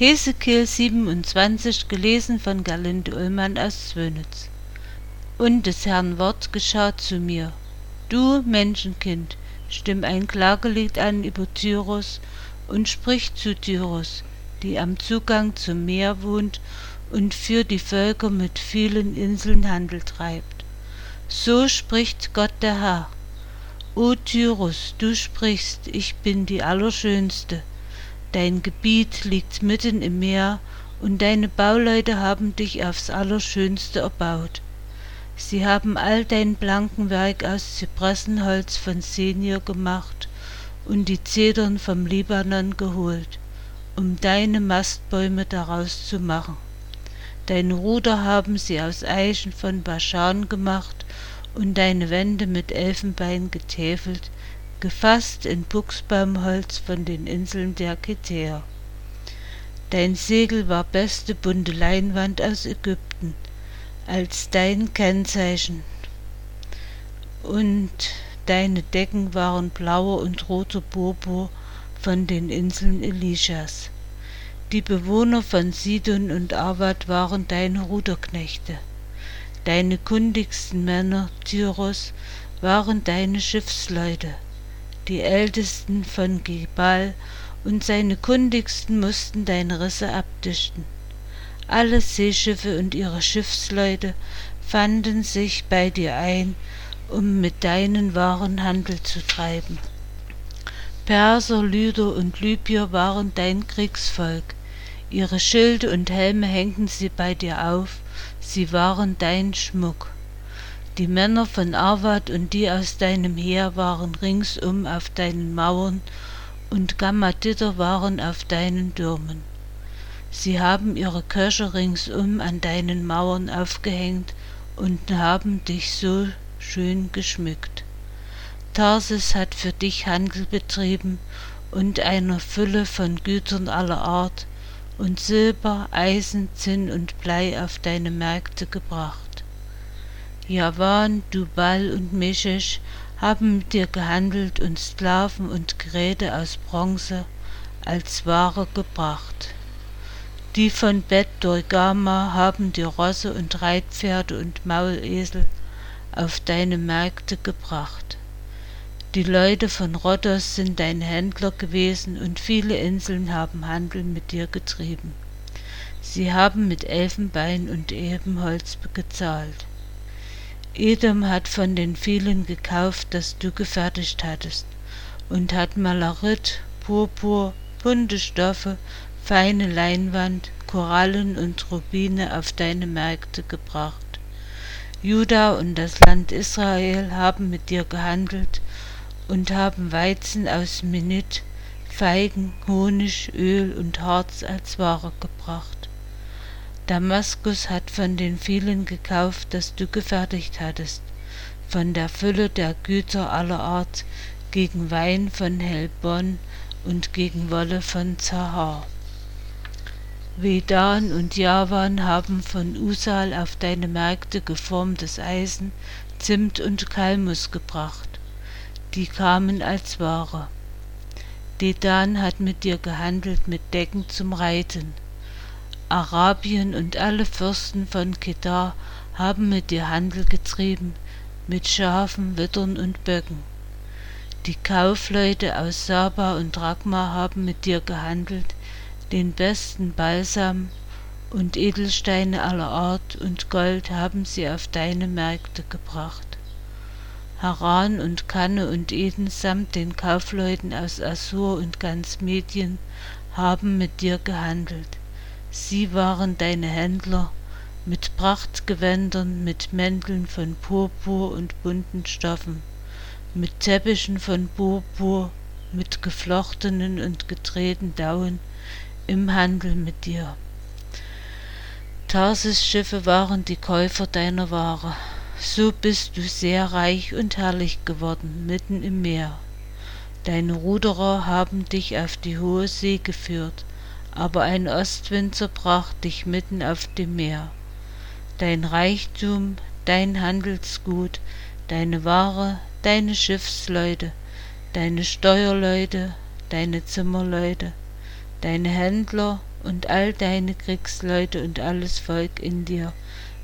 Hesekiel 27, gelesen von Gerlinde Ullmann aus Zwönitz. Und des Herrn Wort geschah zu mir. Du, Menschenkind, stimm ein Klagelied an über Tyrus und sprich zu Tyrus, die am Zugang zum Meer wohnt und für die Völker mit vielen Inseln Handel treibt. So spricht Gott der Herr. O Tyrus, du sprichst, ich bin die Allerschönste, Dein Gebiet liegt mitten im Meer, und deine Bauleute haben dich aufs Allerschönste erbaut. Sie haben all dein blanken Werk aus Zypressenholz von Senir gemacht und die Zedern vom Libanon geholt, um deine Mastbäume daraus zu machen. Deine Ruder haben sie aus Eichen von Baschan gemacht und deine Wände mit Elfenbein getäfelt, gefasst in Buchsbaumholz von den Inseln der Keter. Dein Segel war beste bunte Leinwand aus Ägypten, als dein Kennzeichen, und deine Decken waren blauer und roter Purpur von den Inseln Elishas. Die Bewohner von Sidon und Arvad waren deine Ruderknechte. Deine kundigsten Männer, Tyros, waren deine Schiffsleute die Ältesten von Gebal und seine kundigsten mussten deine Risse abdichten. Alle Seeschiffe und ihre Schiffsleute fanden sich bei dir ein, um mit deinen Waren Handel zu treiben. Perser, Lyder und Libyer waren dein Kriegsvolk. Ihre Schilde und Helme hängten sie bei dir auf, sie waren dein Schmuck. Die Männer von Arvad und die aus deinem Heer waren ringsum auf deinen Mauern, und Gammaditter waren auf deinen Türmen. Sie haben ihre Köcher ringsum an deinen Mauern aufgehängt und haben dich so schön geschmückt. Tarsis hat für dich Handel betrieben und einer Fülle von Gütern aller Art und Silber, Eisen, Zinn und Blei auf deine Märkte gebracht. Javan, Dubal und Meshesh haben mit dir gehandelt und Sklaven und Geräte aus Bronze als Ware gebracht. Die von Bet Dorgama haben dir Rosse und Reitpferde und Maulesel auf deine Märkte gebracht. Die Leute von Rhodos sind deine Händler gewesen und viele Inseln haben Handel mit dir getrieben. Sie haben mit Elfenbein und Ebenholz gezahlt. Edom hat von den vielen gekauft, das du gefertigt hattest, und hat Malarit, Purpur, bunte Stoffe, feine Leinwand, Korallen und Rubine auf deine Märkte gebracht. Juda und das Land Israel haben mit dir gehandelt und haben Weizen aus Minit, Feigen, Honig, Öl und Harz als Ware gebracht. Damaskus hat von den vielen gekauft, das du gefertigt hattest, von der Fülle der Güter aller Art, gegen Wein von Helbon und gegen Wolle von Zahar. Vedan und Javan haben von Usal auf deine Märkte geformtes Eisen, Zimt und Kalmus gebracht. Die kamen als Ware. Dedan hat mit dir gehandelt mit Decken zum Reiten. Arabien und alle Fürsten von Kedar haben mit dir Handel getrieben, mit Schafen, Wittern und Böcken. Die Kaufleute aus Saba und Ragma haben mit dir gehandelt, den besten Balsam und Edelsteine aller Art und Gold haben sie auf deine Märkte gebracht. Haran und Kanne und Eden samt den Kaufleuten aus Assur und ganz Medien haben mit dir gehandelt. Sie waren deine Händler mit Prachtgewändern, mit Mänteln von Purpur und bunten Stoffen, mit Teppichen von Purpur, mit geflochtenen und gedrehten Dauen im Handel mit dir. Tarsis Schiffe waren die Käufer deiner Ware. So bist du sehr reich und herrlich geworden mitten im Meer. Deine Ruderer haben dich auf die hohe See geführt, aber ein Ostwind zerbrach dich mitten auf dem Meer. Dein Reichtum, dein Handelsgut, deine Ware, deine Schiffsleute, deine Steuerleute, deine Zimmerleute, deine Händler, und all deine Kriegsleute und alles Volk in dir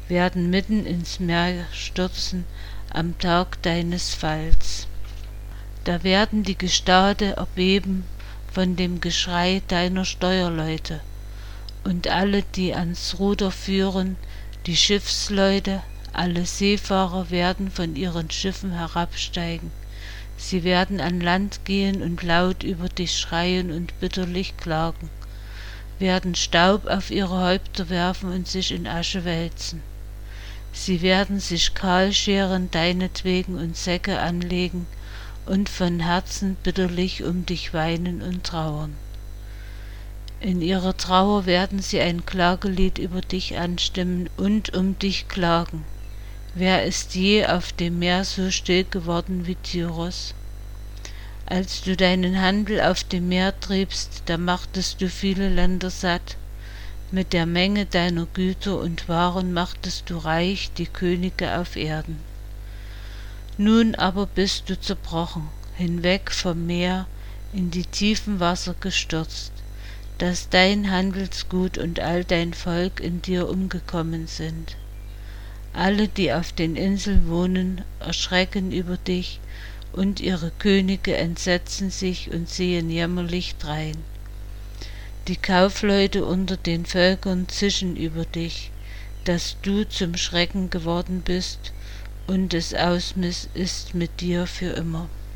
werden mitten ins Meer stürzen am Tag deines Falls. Da werden die Gestade erbeben von dem Geschrei deiner Steuerleute, und alle, die ans Ruder führen, die Schiffsleute, alle Seefahrer werden von ihren Schiffen herabsteigen. Sie werden an Land gehen und laut über dich schreien und bitterlich klagen, werden Staub auf ihre Häupter werfen und sich in Asche wälzen. Sie werden sich kahl scheren deinetwegen und Säcke anlegen und von Herzen bitterlich um dich weinen und trauern. In ihrer Trauer werden sie ein Klagelied über dich anstimmen und um dich klagen. Wer ist je auf dem Meer so still geworden wie Tyros? Als du deinen Handel auf dem Meer triebst, da machtest du viele Länder satt, mit der Menge deiner Güter und Waren machtest du reich die Könige auf Erden. Nun aber bist du zerbrochen, hinweg vom Meer, in die tiefen Wasser gestürzt, dass dein Handelsgut und all dein Volk in dir umgekommen sind. Alle, die auf den Inseln wohnen, erschrecken über dich, und ihre Könige entsetzen sich und sehen jämmerlich drein. Die Kaufleute unter den Völkern zischen über dich, dass du zum Schrecken geworden bist, und des Ausmiss ist mit dir für immer.